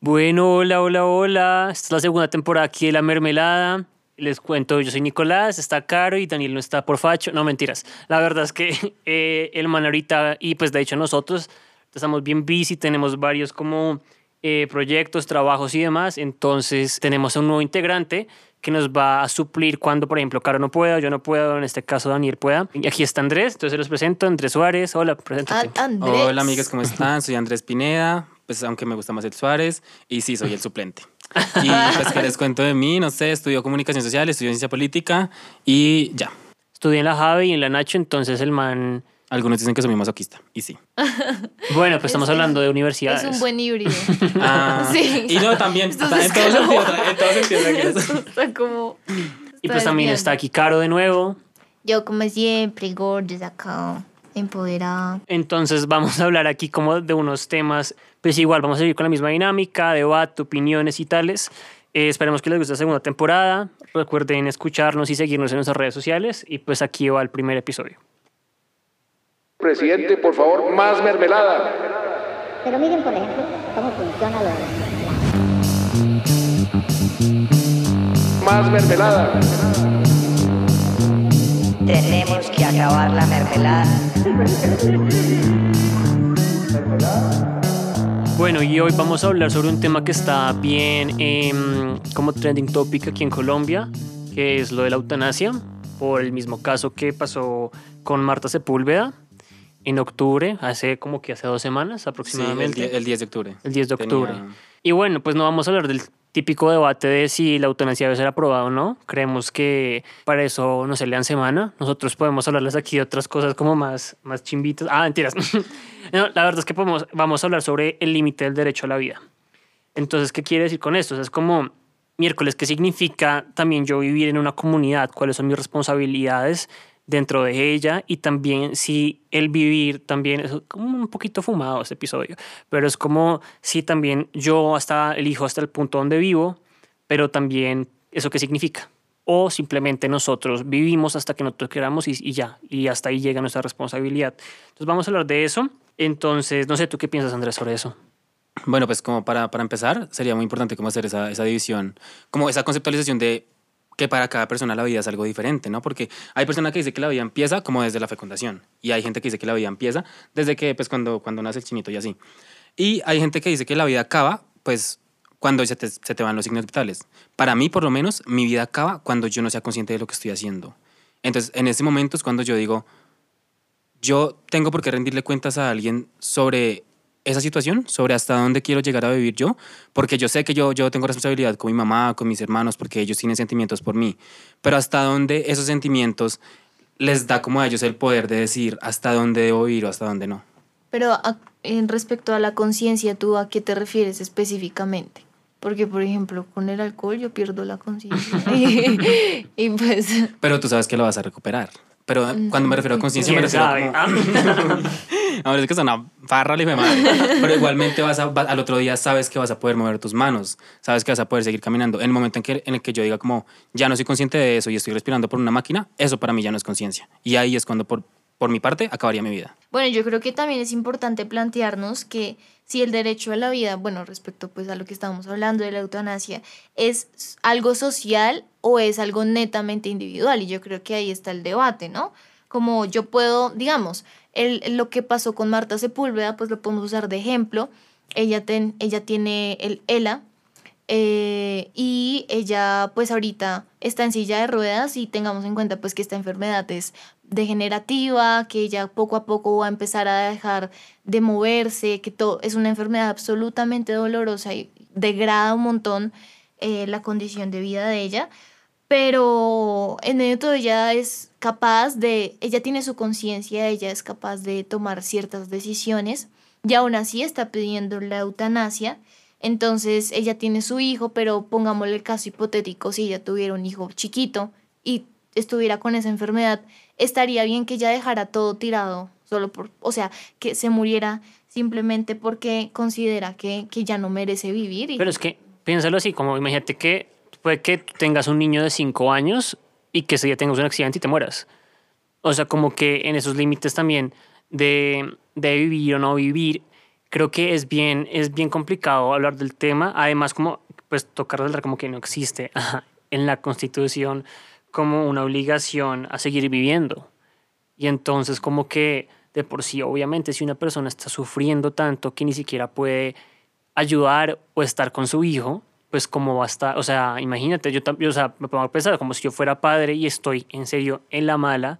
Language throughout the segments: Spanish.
Bueno, hola, hola, hola. Esta es la segunda temporada aquí de La Mermelada. Les cuento, yo soy Nicolás, está Caro y Daniel no está por facho. No, mentiras. La verdad es que eh, el man ahorita, y pues de hecho nosotros, estamos bien busy, tenemos varios como eh, proyectos, trabajos y demás. Entonces tenemos a un nuevo integrante que nos va a suplir cuando, por ejemplo, Caro no pueda, yo no puedo, en este caso Daniel pueda. Y aquí está Andrés, entonces se los presento, Andrés Suárez. Hola, preséntate. A- Andrés. Hola amigas, ¿cómo están? Soy Andrés Pineda, pues aunque me gusta más el Suárez, y sí, soy el suplente. Y pues que les cuento de mí, no sé, estudio comunicación social, estudio ciencia política y ya. Estudié en la Jave y en la Nacho, entonces el man... Algunos dicen que soy muy masoquista, y sí. Bueno, pues estamos Es- hablando de Es universidades. un buen híbrido. Ah, Sí. Y no, también, en es todo como- sentido, en todo sentido. está como. Y pues también está aquí Caro de nuevo. Yo, como siempre, gordos acá, empoderada. Entonces vamos a hablar aquí como de unos temas, pues igual vamos a seguir con la misma dinámica, debate, opiniones y tales. Eh, esperemos que les guste la segunda temporada. Recuerden escucharnos y seguirnos en nuestras redes sociales. Y pues aquí va el primer episodio. Presidente, por favor, más mermelada. Pero miren, por ejemplo, cómo funciona lo de la Más mermelada. Tenemos que acabar la mermelada. Bueno, y hoy vamos a hablar sobre un tema que está bien em, como trending topic aquí en Colombia, que es lo de la eutanasia, por el mismo caso que pasó con Marta Sepúlveda en octubre, hace como que hace dos semanas Sí, el, aproximadamente. el 10 de octubre. El 10 de Tenía- octubre. Y bueno, pues no vamos a hablar del típico debate de si la eutanasia debe ser aprobada o no. Creemos que para eso no se lean semana. Nosotros podemos hablarles aquí de otras cosas como más, más chimbitas. Ah, mentiras. La verdad es que podemos, vamos a hablar sobre el límite del derecho a la vida. Entonces, ¿qué quiere decir con esto? O sea, es como miércoles, ¿qué significa también yo vivir en una comunidad? ¿Cuáles son mis responsabilidades dentro de ella? Y también si el vivir también es como un poquito fumado este episodio, pero es como si también yo hasta elijo hasta el punto donde vivo, pero también eso qué significa. O simplemente nosotros vivimos hasta que nosotros queramos y, y ya, y hasta ahí llega nuestra responsabilidad. Entonces vamos a hablar de eso. Entonces, no sé, ¿tú qué piensas, Andrés, sobre eso? Bueno, pues como para, para empezar, sería muy importante cómo hacer esa, esa división, como esa conceptualización de que para cada persona la vida es algo diferente, ¿no? Porque hay personas que dicen que la vida empieza como desde la fecundación y hay gente que dice que la vida empieza desde que, pues, cuando, cuando nace el chinito y así. Y hay gente que dice que la vida acaba, pues, cuando se te, se te van los signos vitales. Para mí, por lo menos, mi vida acaba cuando yo no sea consciente de lo que estoy haciendo. Entonces, en ese momento es cuando yo digo, yo tengo por qué rendirle cuentas a alguien sobre esa situación, sobre hasta dónde quiero llegar a vivir yo, porque yo sé que yo, yo tengo responsabilidad con mi mamá, con mis hermanos, porque ellos tienen sentimientos por mí, pero hasta dónde esos sentimientos les da como a ellos el poder de decir hasta dónde debo vivir o hasta dónde no. Pero a- en respecto a la conciencia, ¿tú a qué te refieres específicamente? Porque, por ejemplo, con el alcohol yo pierdo la conciencia. y, y pues. Pero tú sabes que lo vas a recuperar. Pero cuando me refiero a conciencia, me ¿Quién refiero sabe? como... Ah. Ahora es que es una farra, le madre. Pero igualmente vas a, va- al otro día sabes que vas a poder mover tus manos, sabes que vas a poder seguir caminando. En el momento en, que, en el que yo diga como, ya no soy consciente de eso y estoy respirando por una máquina, eso para mí ya no es conciencia. Y ahí es cuando por, por mi parte acabaría mi vida. Bueno, yo creo que también es importante plantearnos que si el derecho a la vida, bueno, respecto pues a lo que estábamos hablando de la eutanasia, es algo social o es algo netamente individual. Y yo creo que ahí está el debate, ¿no? Como yo puedo, digamos, el, lo que pasó con Marta Sepúlveda, pues lo podemos usar de ejemplo. Ella, ten- ella tiene el ELA, eh, y ella pues ahorita está en silla de ruedas y tengamos en cuenta pues que esta enfermedad es degenerativa, que ella poco a poco va a empezar a dejar de moverse, que todo es una enfermedad absolutamente dolorosa y degrada un montón eh, la condición de vida de ella, pero en medio de todo ella es capaz de, ella tiene su conciencia, ella es capaz de tomar ciertas decisiones y aún así está pidiendo la eutanasia. Entonces ella tiene su hijo, pero pongámosle el caso hipotético, si ella tuviera un hijo chiquito y estuviera con esa enfermedad, estaría bien que ella dejara todo tirado, solo por, o sea, que se muriera simplemente porque considera que, que ya no merece vivir. Y, Pero es que, piénsalo así, como imagínate que puede que tengas un niño de 5 años y que ese día tengas un accidente y te mueras. O sea, como que en esos límites también de, de vivir o no vivir, creo que es bien, es bien complicado hablar del tema. Además, como pues tocar hablar como que no existe en la Constitución como una obligación a seguir viviendo. Y entonces como que de por sí, obviamente, si una persona está sufriendo tanto que ni siquiera puede ayudar o estar con su hijo, pues como va a estar, o sea, imagínate, yo, yo, o sea, me pongo a pensar como si yo fuera padre y estoy en serio en la mala,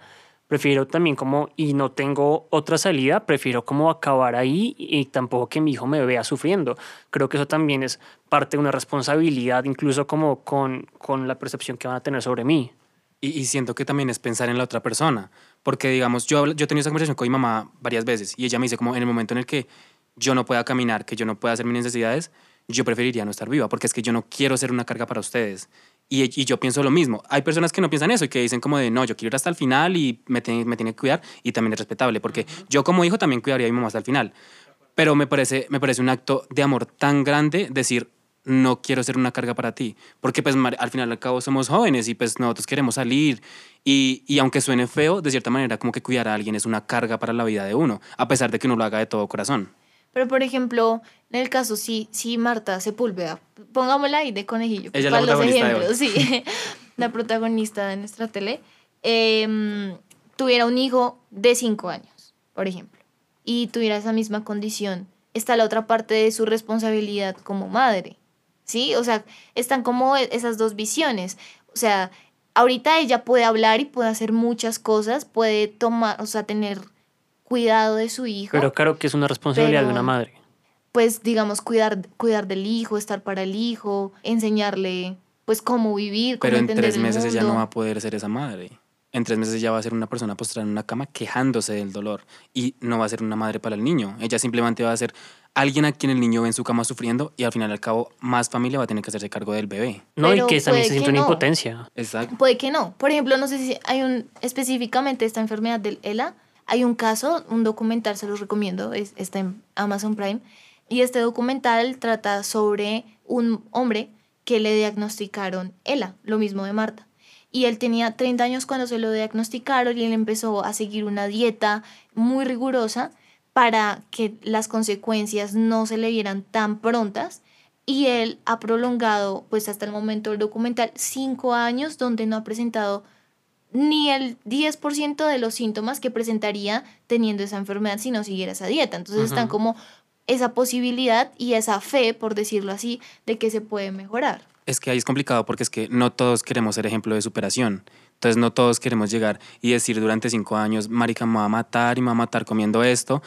prefiero también como, y no tengo otra salida, prefiero como acabar ahí y tampoco que mi hijo me vea sufriendo. Creo que eso también es parte de una responsabilidad, incluso como con, con la percepción que van a tener sobre mí. Y, y siento que también es pensar en la otra persona. Porque, digamos, yo, yo he tenido esa conversación con mi mamá varias veces y ella me dice como en el momento en el que yo no pueda caminar, que yo no pueda hacer mis necesidades, yo preferiría no estar viva porque es que yo no quiero ser una carga para ustedes. Y, y yo pienso lo mismo. Hay personas que no piensan eso y que dicen como de, no, yo quiero ir hasta el final y me, tiene- me tiene que cuidar y también es respetable porque yo como hijo también cuidaría a mi mamá hasta el final. Pero me parece, me parece un acto de amor tan grande decir, no quiero ser una carga para ti. Porque pues al final al cabo somos jóvenes y pues nosotros queremos salir. Y, y aunque suene feo, de cierta manera como que cuidar a alguien es una carga para la vida de uno, a pesar de que uno lo haga de todo corazón. Pero, por ejemplo, en el caso, si, si Marta Sepúlveda, pongámosla ahí de conejillo, Ella es la para los ejemplos, sí, la protagonista de nuestra tele, em, tuviera un hijo de cinco años, por ejemplo, y tuviera esa misma condición, está la otra parte de su responsabilidad como madre, ¿sí? O sea, están como e- esas dos visiones. O sea, ahorita ella puede hablar y puede hacer muchas cosas, puede tomar, o sea, tener cuidado de su hijo Pero claro que es una responsabilidad de una madre. pues digamos cuidar cuidar del hijo, estar para el hijo, enseñarle pues cómo vivir, cómo Pero en tres el meses ella no va a poder ser esa madre. En tres meses ella va a ser una persona postrada en una cama quejándose del dolor y no va a ser una madre para el niño. Ella simplemente va a ser alguien a quien el niño ve en su cama sufriendo y al final y al cabo más familia va a tener que hacerse cargo del bebé. No, y Pero que también se siente una no. impotencia. Exacto. Puede que no. Por ejemplo, no sé si hay un específicamente esta enfermedad del ELA, hay un caso, un documental se los recomiendo, es, está en Amazon Prime y este documental trata sobre un hombre que le diagnosticaron ELA, lo mismo de Marta. Y él tenía 30 años cuando se lo diagnosticaron y él empezó a seguir una dieta muy rigurosa para que las consecuencias no se le vieran tan prontas. Y él ha prolongado, pues hasta el momento del documental, cinco años donde no ha presentado ni el 10% de los síntomas que presentaría teniendo esa enfermedad si no siguiera esa dieta. Entonces están Ujú. como esa posibilidad y esa fe, por decirlo así, de que se puede mejorar. Es que ahí es complicado porque es que no todos queremos ser ejemplo de superación. Entonces no todos queremos llegar y decir durante cinco años, marica, me va a matar y me va a matar comiendo esto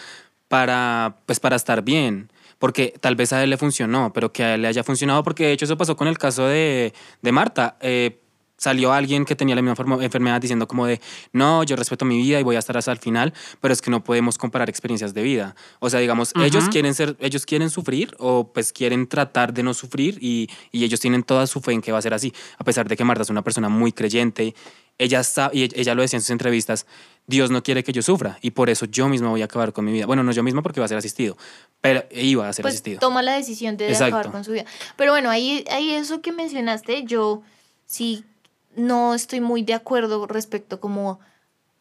para, pues, para estar bien. Porque tal vez a él le funcionó, pero que a él le haya funcionado, porque de hecho eso pasó con el caso de, de Marta. Eh, salió alguien que tenía la misma forma- enfermedad diciendo como de, no, yo respeto mi vida y voy a estar hasta el final, pero es que no podemos comparar experiencias de vida. O sea, digamos, ellos Ujú. quieren ser, ellos quieren sufrir o pues quieren tratar de no sufrir y, y ellos tienen toda su fe en que va a ser así, a pesar de que Marta es una persona muy creyente. Ella, sa- y ella lo decía en sus entrevistas, Dios no quiere que yo sufra y por eso yo mismo voy a acabar con mi vida. Bueno, no yo mismo porque va a ser asistido, pero iba a ser pues asistido. toma la decisión de, de Exacto. acabar con su vida. Pero bueno, ahí, ahí eso que mencionaste, yo sí no estoy muy de acuerdo respecto como,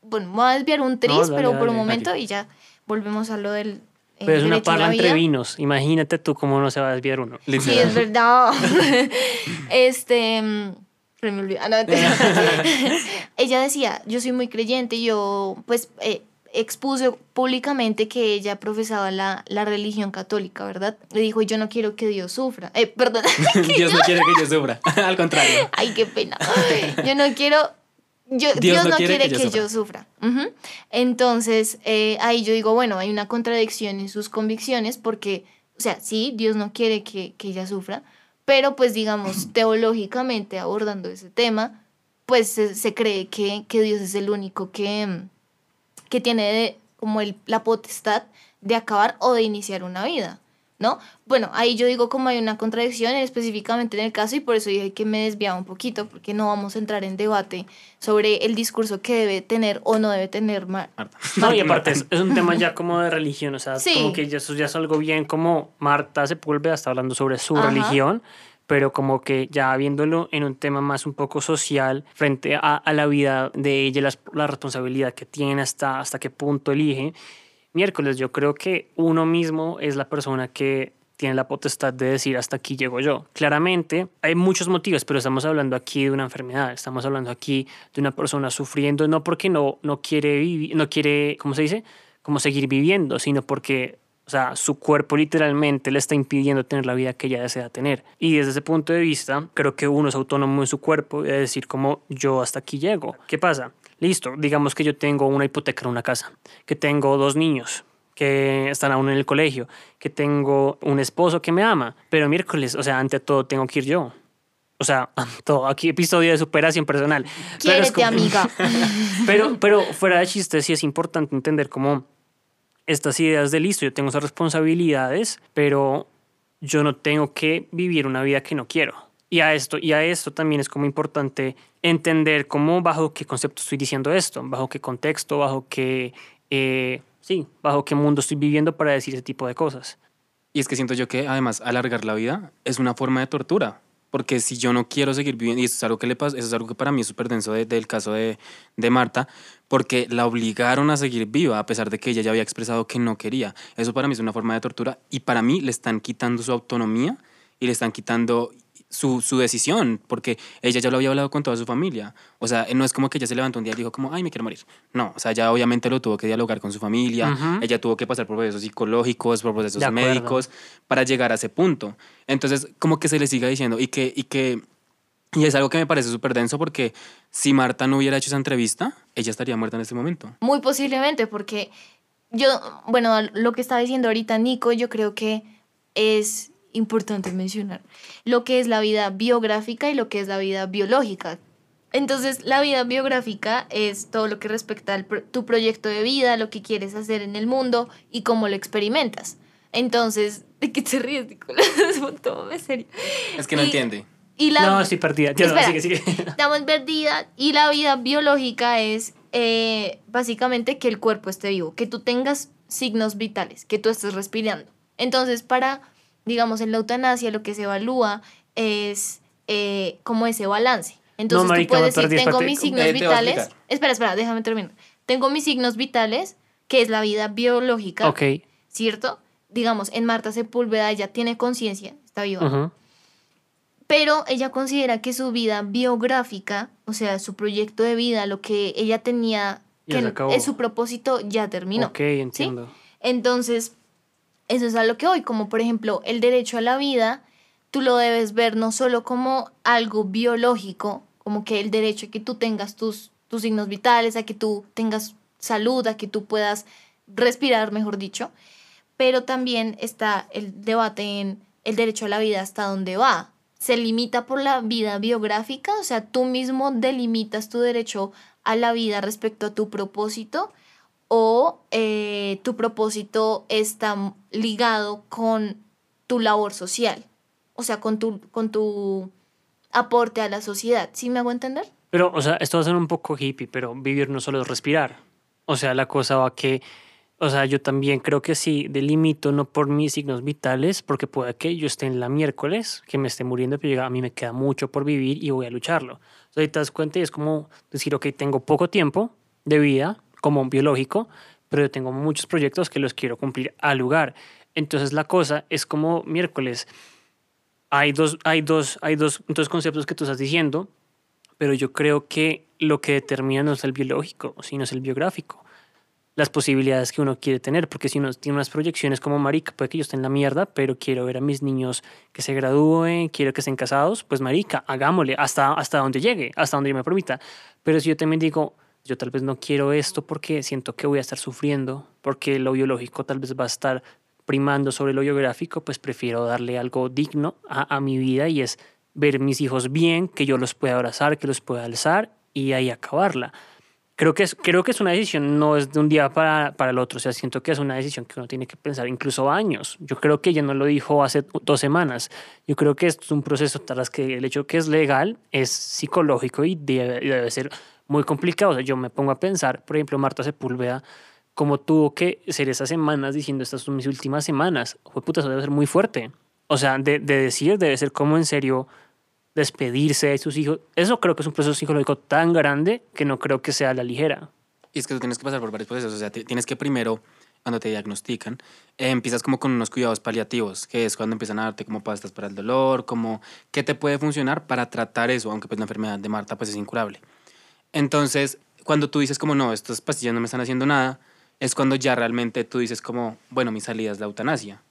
bueno, me voy a desviar un tris, dale, pero por un momento dale. y ya volvemos a lo del eh, Pero es una parla entre vinos. Imagínate tú cómo no se va a desviar uno. Sí, es verdad. este. mm, me olvidó. Ah, no, ella decía: Yo soy muy creyente. Yo, pues, eh, expuse públicamente que ella profesaba la, la religión católica, ¿verdad? Le dijo: Yo no quiero que Dios sufra. Eh, perdón. Dios no quiere que yo sufra, al contrario. Ay, qué pena. Yo no quiero. Yo, Dios, no quiere, que, yo sufra. Entonces, eh, ahí yo digo, bueno, hay una contradicción en sus convicciones porque, o sea, sí, Dios no quiere que, que ella sufra, pero pues digamos, teológicamente abordando ese tema, pues se, se cree que, que Dios es el único que, mm, que tiene de- como el, la potestad de acabar o de iniciar una vida, ¿no? Bueno, ahí yo digo como hay una contradicción específicamente en el caso y por eso dije que me desviaba un poquito porque no vamos a entrar en debate sobre el discurso que debe tener o no debe tener Ma- Marta. No, y aparte es, es un tema ya como de religión, o sea, Sí. como que ya, eso ya es algo bien como Marta Sepúlveda está hablando sobre su Ajá. religión, pero como que ya viéndolo en un tema más un poco social, frente a, a la vida de ella, las- la, responsabilidad que tiene, hasta, hasta qué punto elige, miércoles, yo creo que uno mismo es la persona que tiene la potestad de decir hasta aquí llego yo. Claramente hay muchos motivos, pero estamos hablando aquí de una enfermedad, estamos hablando aquí de una persona sufriendo, no porque no, no quiere vivir, no quiere, ¿cómo se dice? Como seguir viviendo, sino porque o sea, su cuerpo literalmente le está impidiendo tener la vida que ella desea tener. Y desde ese punto de vista, creo que uno es autónomo en su cuerpo y de decir como yo hasta aquí llego. ¿Qué pasa? Listo, digamos que yo tengo una hipoteca en una casa, que tengo dos niños, que están aún en el colegio, que tengo un esposo que me ama, pero miércoles, o sea, ante todo tengo que ir yo. O sea, todo aquí episodio de superación personal. Pero Quiérete, como- amiga. pero, pero fuera de chistes, sí es importante entender cómo estas ideas de listo, yo tengo esas responsabilidades, pero yo no tengo que vivir una vida que no quiero. Y a esto, y a esto también es como importante entender cómo, bajo qué concepto estoy diciendo esto, bajo qué contexto, bajo qué, eh, sí, bajo qué mundo estoy viviendo para decir ese tipo de cosas. Y es que siento yo que además alargar la vida es una forma de tortura. Porque si yo no quiero seguir viviendo, y eso es algo que le pasa, eso es algo que para mí es súper denso de- del caso de, de Marta, porque la obligaron a seguir viva a pesar de que ella ya había expresado que no quería. Eso para mí es una forma de tortura y para mí le están quitando su autonomía y le están quitando su, su decisión, porque ella ya lo había hablado con toda su familia. O sea, no es como que ella se levantó un día y dijo como, ay, me quiero morir. No, o sea, ya obviamente lo tuvo que dialogar con su familia, ella tuvo que pasar por procesos psicológicos, por procesos De acuerdo. médicos, para llegar a ese punto. Entonces, como que se le siga diciendo y que, y que, y es algo que me parece súper denso porque si Marta no hubiera hecho esa entrevista, ella estaría muerta en este momento. Muy posiblemente, porque yo, bueno, lo que estaba diciendo ahorita Nico, yo creo que es importante mencionar lo que es la vida biográfica y lo que es la vida biológica. Entonces, la vida biográfica es todo lo que respecta a tu proyecto de vida, lo que quieres hacer en el mundo y cómo lo experimentas. Entonces, ¿de qué te ríes, Nicolás? Tómame serio. Es que no Y- entiende. Y la, no, estoy perdida. Ya, no, Espera. sigue, sigue. Estamos perdida y la vida biológica es eh, básicamente que el cuerpo esté vivo, que tú tengas signos vitales, que tú estés respirando. Entonces, para, digamos, en la eutanasia lo que se evalúa es eh, como ese balance. Entonces, marica, tú puedes decir, tengo mis signos Eh, vitales. Espera, espera, déjame terminar. Tengo mis signos vitales, que es la vida biológica, Ok. ¿cierto? Digamos, en Marta Sepúlveda ella tiene conciencia, está viva pero ella considera que su vida biográfica, o sea, su proyecto de vida, lo que ella tenía, que es su propósito, ya terminó. Ok, entiendo. Entonces, eso es a lo que hoy, como por ejemplo el derecho a la vida, tú lo debes ver no solo como algo biológico, como que el derecho a que tú tengas tus, tus signos vitales, a que tú tengas salud, a que tú puedas respirar, mejor dicho, pero también está el debate en el derecho a la vida hasta dónde va. ¿Se limita por la vida biográfica? O sea, tú mismo delimitas tu derecho a la vida respecto a tu propósito o eh, tu propósito está ligado con tu labor social, o sea, con tu, con tu aporte a la sociedad. ¿Sí me hago entender? Pero, o sea, esto va a ser un poco hippie, pero vivir no solo es respirar. O sea, la cosa va que, o sea, yo también creo que sí, delimito no por mis signos vitales, porque puede que yo esté en la miércoles, que me esté muriendo, pero a mí me queda mucho por vivir y voy a lucharlo. O sea, te das cuenta y es como decir, ok, tengo poco tiempo de vida como biológico, pero yo tengo muchos proyectos que los quiero cumplir al lugar. Entonces la cosa es como miércoles. Hay dos, hay dos, hay dos, dos conceptos que tú estás diciendo, pero yo creo que lo que determina no es el biológico, sino es el biográfico. Las posibilidades que uno quiere tener, porque si uno tiene unas proyecciones como marica, puede que yo esté en la mierda, pero quiero ver a mis niños que se gradúen, quiero que estén casados, pues marica, hagámosle hasta, hasta donde llegue, hasta donde yo me permita. Pero si yo también digo, yo tal vez no quiero esto porque siento que voy a estar sufriendo, porque lo biológico tal vez va a estar primando sobre lo biográfico, pues prefiero darle algo digno a, a mi vida y es ver mis hijos bien, que yo los pueda abrazar, que los pueda alzar y ahí acabarla. Creo que es, creo que es una decisión, no es de un día para, para el otro, o sea, siento que es una decisión que uno tiene que pensar incluso años. Yo creo que ella no lo dijo hace dos semanas. Yo creo que esto es un proceso tras que el hecho que es legal es psicológico y debe, debe ser muy complicado. O sea, yo me pongo a pensar, por ejemplo, Marta Sepúlveda, como tuvo que ser esas semanas diciendo estas son mis últimas semanas. Fue puta, eso debe ser muy fuerte. O sea, de, de decir, debe ser como en serio despedirse de sus hijos. Eso creo que es un proceso psicológico tan grande que no creo que sea la ligera. Y es que tú tienes que pasar por varios procesos. O sea, ti- tienes que primero cuando te diagnostican, eh, empiezas como con unos cuidados paliativos, que es cuando empiezan a darte como pastas para el dolor, como qué te puede funcionar para tratar eso, aunque pues la enfermedad de Marta pues es incurable. Entonces, cuando tú dices como no, estas pastillas no me están haciendo nada, es cuando ya realmente tú dices como, bueno, mi salida es la eutanasia.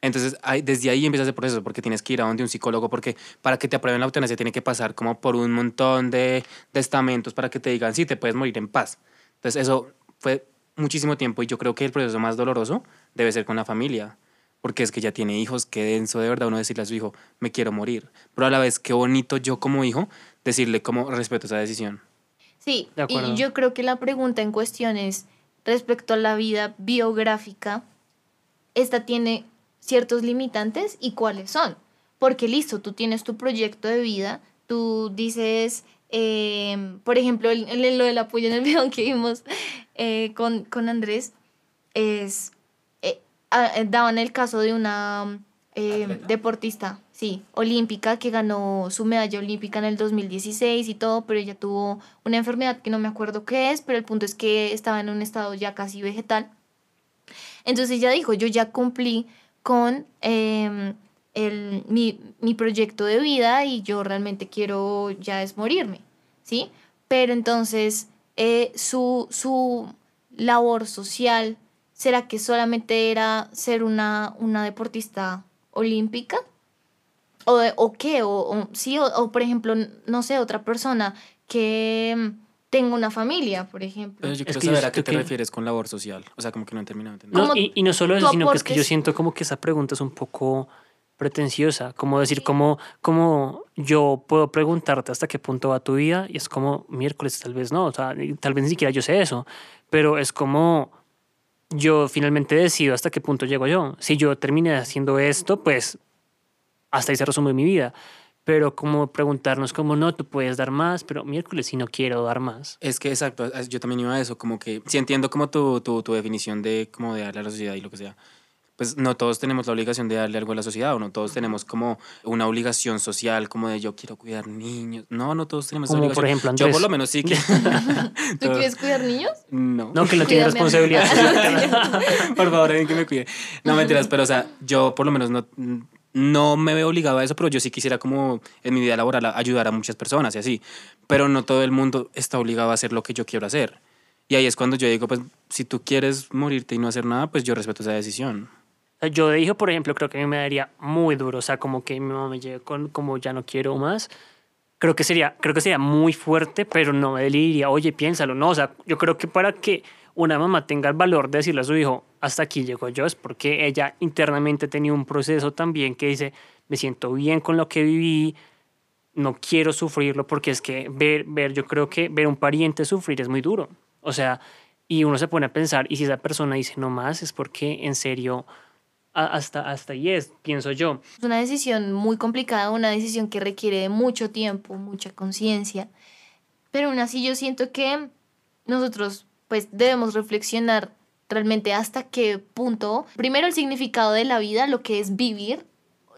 Entonces, desde ahí empieza ese proceso, porque tienes que ir a donde un psicólogo, porque para que te aprueben la eutanasia tiene que pasar como por un montón de, de estamentos para que te digan, sí, te puedes morir en paz. Entonces, eso fue muchísimo tiempo y yo creo que el proceso más doloroso debe ser con la familia, porque es que ya tiene hijos, qué denso de verdad uno decirle a su hijo, me quiero morir. Pero a la vez, qué bonito yo como hijo decirle cómo respeto esa decisión. Sí, De y yo creo que la pregunta en cuestión es respecto a la vida biográfica, esta tiene ciertos limitantes y cuáles son. Porque listo, tú tienes tu proyecto de vida, tú dices, eh, por ejemplo, el, el- lo del apoyo en el video que vimos eh, con, con Andrés, es, eh, ah, eh, daban el caso de una eh, deportista, sí, olímpica, que ganó su medalla olímpica en el 2016 y todo, pero ella tuvo una enfermedad que no me acuerdo qué es, pero el punto es que estaba en un estado ya casi vegetal. Entonces ella dijo, yo ya cumplí con em, el, mi, mi proyecto de vida y yo realmente quiero ya es morirme, ¿sí? Pero entonces eh, su, su labor social, ¿será que solamente era ser una, una deportista olímpica? ¿O, o qué? O, o- sí, o, o, por ejemplo, no sé, otra persona que mm, tenga una familia, por ejemplo. Pero yo Es quiero que yo saber a qué te que- refieres con labor social. O sea, como que no he terminado de entender. No, y, y no solo eso, sino que es que yo siento como que esa pregunta es un poco pretenciosa, como decir, como, como yo puedo preguntarte hasta qué punto va tu vida y es como miércoles, tal vez no, o sea, tal vez ni siquiera yo sé eso, pero es como yo finalmente decido hasta qué punto llego yo. Si yo terminé haciendo esto, pues hasta ahí se resume mi vida. Pero como preguntarnos como no, tú puedes dar más, pero miércoles si no quiero dar más. Es que exacto, yo también iba a eso, como que sí entiendo como tu, tu, tu definición de como de darle a la sociedad y lo que sea. Pues no todos tenemos la obligación de darle algo a la sociedad o no todos tenemos como una obligación social como de yo quiero cuidar niños. No, no todos tenemos esa Como, por obligación. ejemplo, Yo por Andrés. lo menos sí que... ¿Tú quieres cuidar niños? No. No, que no tiene responsabilidad. por favor, alguien que me cuide. No, mentiras, pero o sea, yo por lo menos no, no me veo obligado a eso, pero yo sí quisiera como en mi vida laboral ayudar a muchas personas y así. Pero no todo el mundo está obligado a hacer lo que yo quiero hacer. Y ahí es cuando yo digo, pues si tú quieres morirte y no hacer nada, pues yo respeto esa decisión. Sea, Yo de hijo, por ejemplo, creo que a mí me daría muy duro. O sea, como que mi mamá me llegue con como ya no quiero más. Creo que sería, creo que sería muy fuerte, pero no me diría, oye, piénsalo. No, o sea, yo creo que para que una mamá tenga el valor de decirle a su hijo, hasta aquí llego yo, es porque ella internamente tenía un proceso también que dice, me siento bien con lo que viví, no quiero sufrirlo, porque es que ver, ver, yo creo que ver un pariente sufrir es muy duro. O sea, y uno se pone a pensar, y si esa persona dice no más, es porque en serio hasta, hasta ahí es, pienso yo. Es una decisión muy complicada, una decisión que requiere de mucho tiempo, mucha conciencia. Pero aún así yo siento que nosotros pues debemos reflexionar realmente hasta qué punto, primero el significado de la vida, lo que es vivir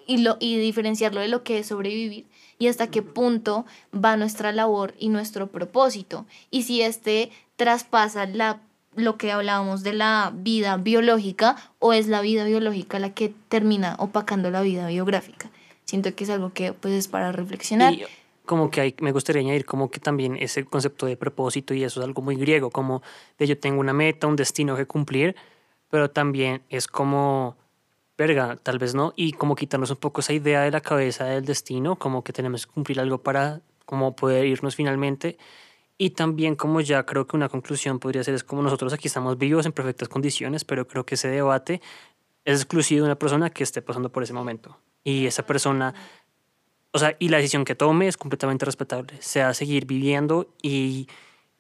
y, lo, y diferenciarlo de lo que es sobrevivir y hasta qué punto va nuestra labor y nuestro propósito. Y si este traspasa la, lo que hablábamos de la vida biológica o es la vida biológica la que termina opacando la vida biográfica. Siento que es algo que pues es para reflexionar. Y como que hay, me gustaría añadir como que también ese concepto de propósito y eso es algo muy griego, como de yo tengo una meta, un destino que cumplir, pero también es como, verga, tal vez no, y como quitarnos un poco esa idea de la cabeza del destino, como que tenemos que cumplir algo para como poder irnos finalmente. Y también como ya creo que una conclusión podría ser es como nosotros aquí estamos vivos en perfectas condiciones, pero creo que ese debate es exclusivo de una persona que esté pasando por ese momento. Y esa persona o sea, y la decisión que tome es completamente respetable, sea seguir viviendo y,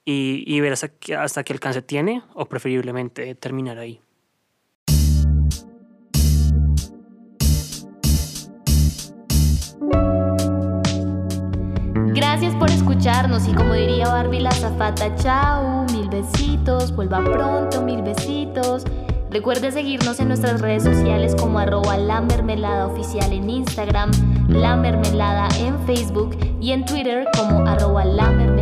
y, y ver hasta, que- hasta qué alcance tiene o preferiblemente terminar ahí. Gracias por escucharnos y como diría Barbie la zafata, chao, mil besitos, vuelva pronto, mil besitos. Recuerde seguirnos en nuestras redes sociales como arroba la mermelada oficial en Instagram, la mermelada en Facebook y en Twitter como arroba la mermelada.